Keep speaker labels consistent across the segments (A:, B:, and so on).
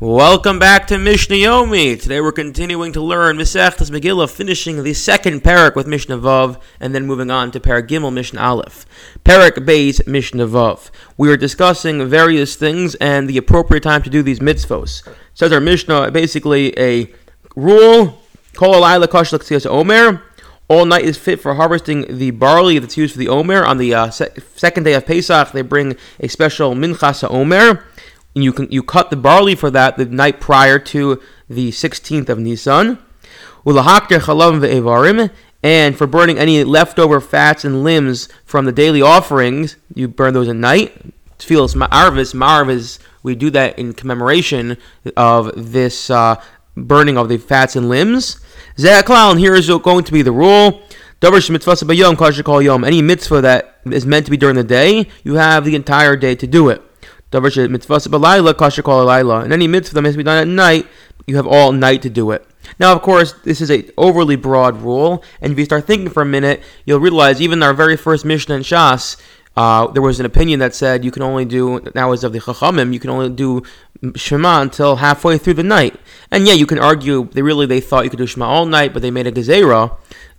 A: Welcome back to Mishnah Yomi. Today we're continuing to learn Masechtas Megillah, finishing the second parak with Mishnah Vav, and then moving on to Parak Gimel Mishnah Aleph. Parak Beis Mishnah Vav. We are discussing various things and the appropriate time to do these mitzvos. Says our Mishnah basically a rule. Kol alayla kashlak omer. All night is fit for harvesting the barley that's used for the omer. On the uh, se- second day of Pesach, they bring a special minchas omer you can you cut the barley for that the night prior to the 16th of Nisan. And for burning any leftover fats and limbs from the daily offerings, you burn those at night. Tefillas Ma'arvis, Marvis, we do that in commemoration of this uh, burning of the fats and limbs. Ze'aklal, and here is going to be the rule. Any mitzvah that is meant to be during the day, you have the entire day to do it. Davar kasher. And any mitzvah that must be done at night, you have all night to do it. Now, of course, this is a overly broad rule, and if you start thinking for a minute, you'll realize even our very first Mishnah in Shas, uh, there was an opinion that said you can only do now as of the Chachamim, you can only do Shema until halfway through the night. And yeah, you can argue they really they thought you could do Shema all night, but they made a gezerah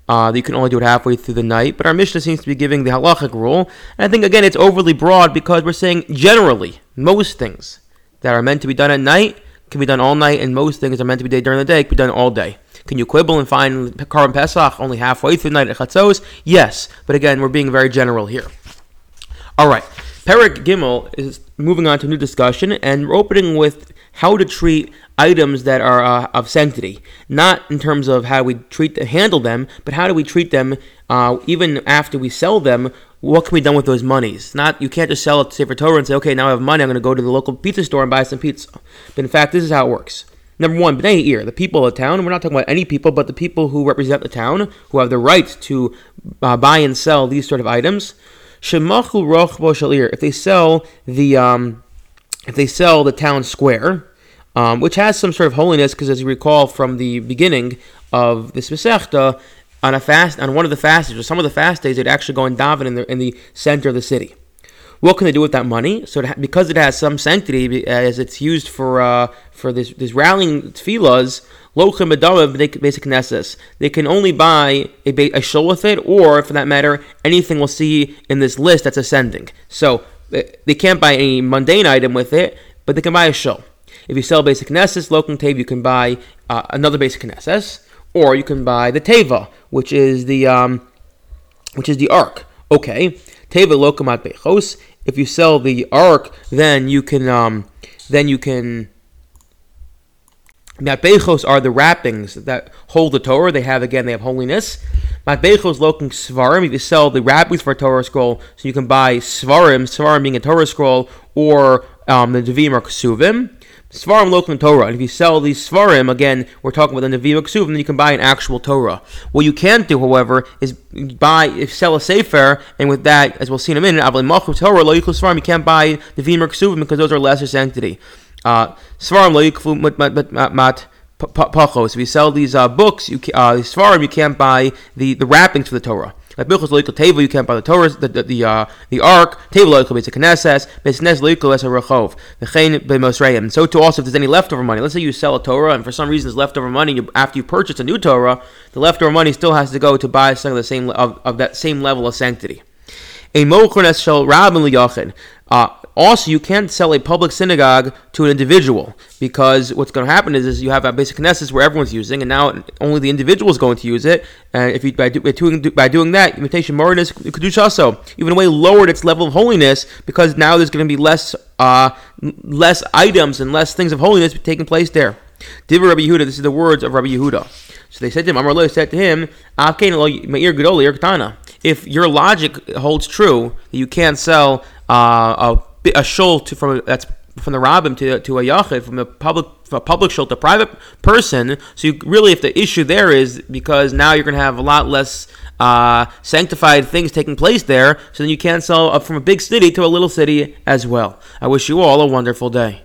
A: uh, that you can only do it halfway through the night. But our Mishnah seems to be giving the halachic rule. And I think, again, it's overly broad because we're saying generally, most things that are meant to be done at night can be done all night, and most things that are meant to be done during the day can be done all day. Can you quibble and find Korban Pesach only halfway through the night at Chatzos? Yes. But again, we're being very general here. All right. Perik Gimel is moving on to a new discussion, and we're opening with how to treat items that are uh, of sanctity, not in terms of how we treat handle them, but how do we treat them uh, even after we sell them. What can be done with those monies? Not you can't just sell it to Sefer Torah and say, okay, now I have money. I'm going to go to the local pizza store and buy some pizza. But in fact, this is how it works. Number one, Bnei Ir, the people of the town. We're not talking about any people, but the people who represent the town, who have the right to uh, buy and sell these sort of items. Shemachu rochbo. If they sell the um, if they sell the town square, um, which has some sort of holiness, because as you recall from the beginning of this Masechta, on a fast, on one of the fasts, or some of the fast days, they'd actually go and daven in the in the center of the city. What can they do with that money? So it because it has some sanctity, as it's used for uh, for this this rallying tefillahs, lochem beis Knesses. They can only buy a, a shul with it, or for that matter, anything we'll see in this list that's ascending. So they can't buy any mundane item with it, but they can buy a shul. If you sell beis Knesses, Lokum Teva, you can buy uh, another beis Knesses, or you can buy the Teva, which is the um, which is the Ark. Okay, Teva Lokamat Bechos. If you sell the Ark, then you can um, then you can. Mitpachos are the wrappings that hold the Torah. They have again, they have holiness. Mitpachos loking svarim. If you sell the rabbis for a Torah scroll, so you can buy svarim, svarim being a Torah scroll, or um, the Nevi'im or Kesuvim. Svarim local Torah. And if you sell these Svarim, again, we're talking about the Nevi'im Ksuvim, then you can buy an actual Torah. What you can't do, however, is buy, if sell a Sefer, and with that, as we'll see in a minute, Avli Torah, Lo Svarim, you can't buy Nevi'im or Ksuvim because those are lesser sanctity. Uh, Svarim Lo Yiklu Mat Mat Mat Mat Pachos. If you sell these uh, books, you, uh, Svarim, you can't buy the, the wrappings for the Torah. Like Bilchos Loikal Teva, you can't buy the Torah, the the the, uh, the Ark. Teva Loikal Beis Knesses, Beis Knesses Loikal Es Rachov. V'chein B'Mosreim. So too also if there's any leftover money. Let's say you sell a Torah and for some reason there's leftover money you, after you purchase a new Torah, the leftover money still has to go to buy something of the same of, of that same level of sanctity. A mochrones shel rabin liyachin. Uh, also, you can't sell a public synagogue to an individual because what's going to happen is, is you have a beis Knesset where everyone's using, and now only the individual is going to use it. And if you by, do, by doing by doing that, imitation morinus kedushaso even way lowered its level of holiness because now there's going to be less uh, less items and less things of holiness taking place there. Diva Rabbi Yehuda. This is the words of Rabbi Yehuda. So they said to him, Amar said to him, If your logic holds true, you can't sell uh, a a shul to, from that's from the rabbim to, to a yachid, from a public from a public shul to a private person. So you really, if the issue there is because now you're going to have a lot less uh, sanctified things taking place there, so then you can't sell up from a big city to a little city as well. I wish you all a wonderful day.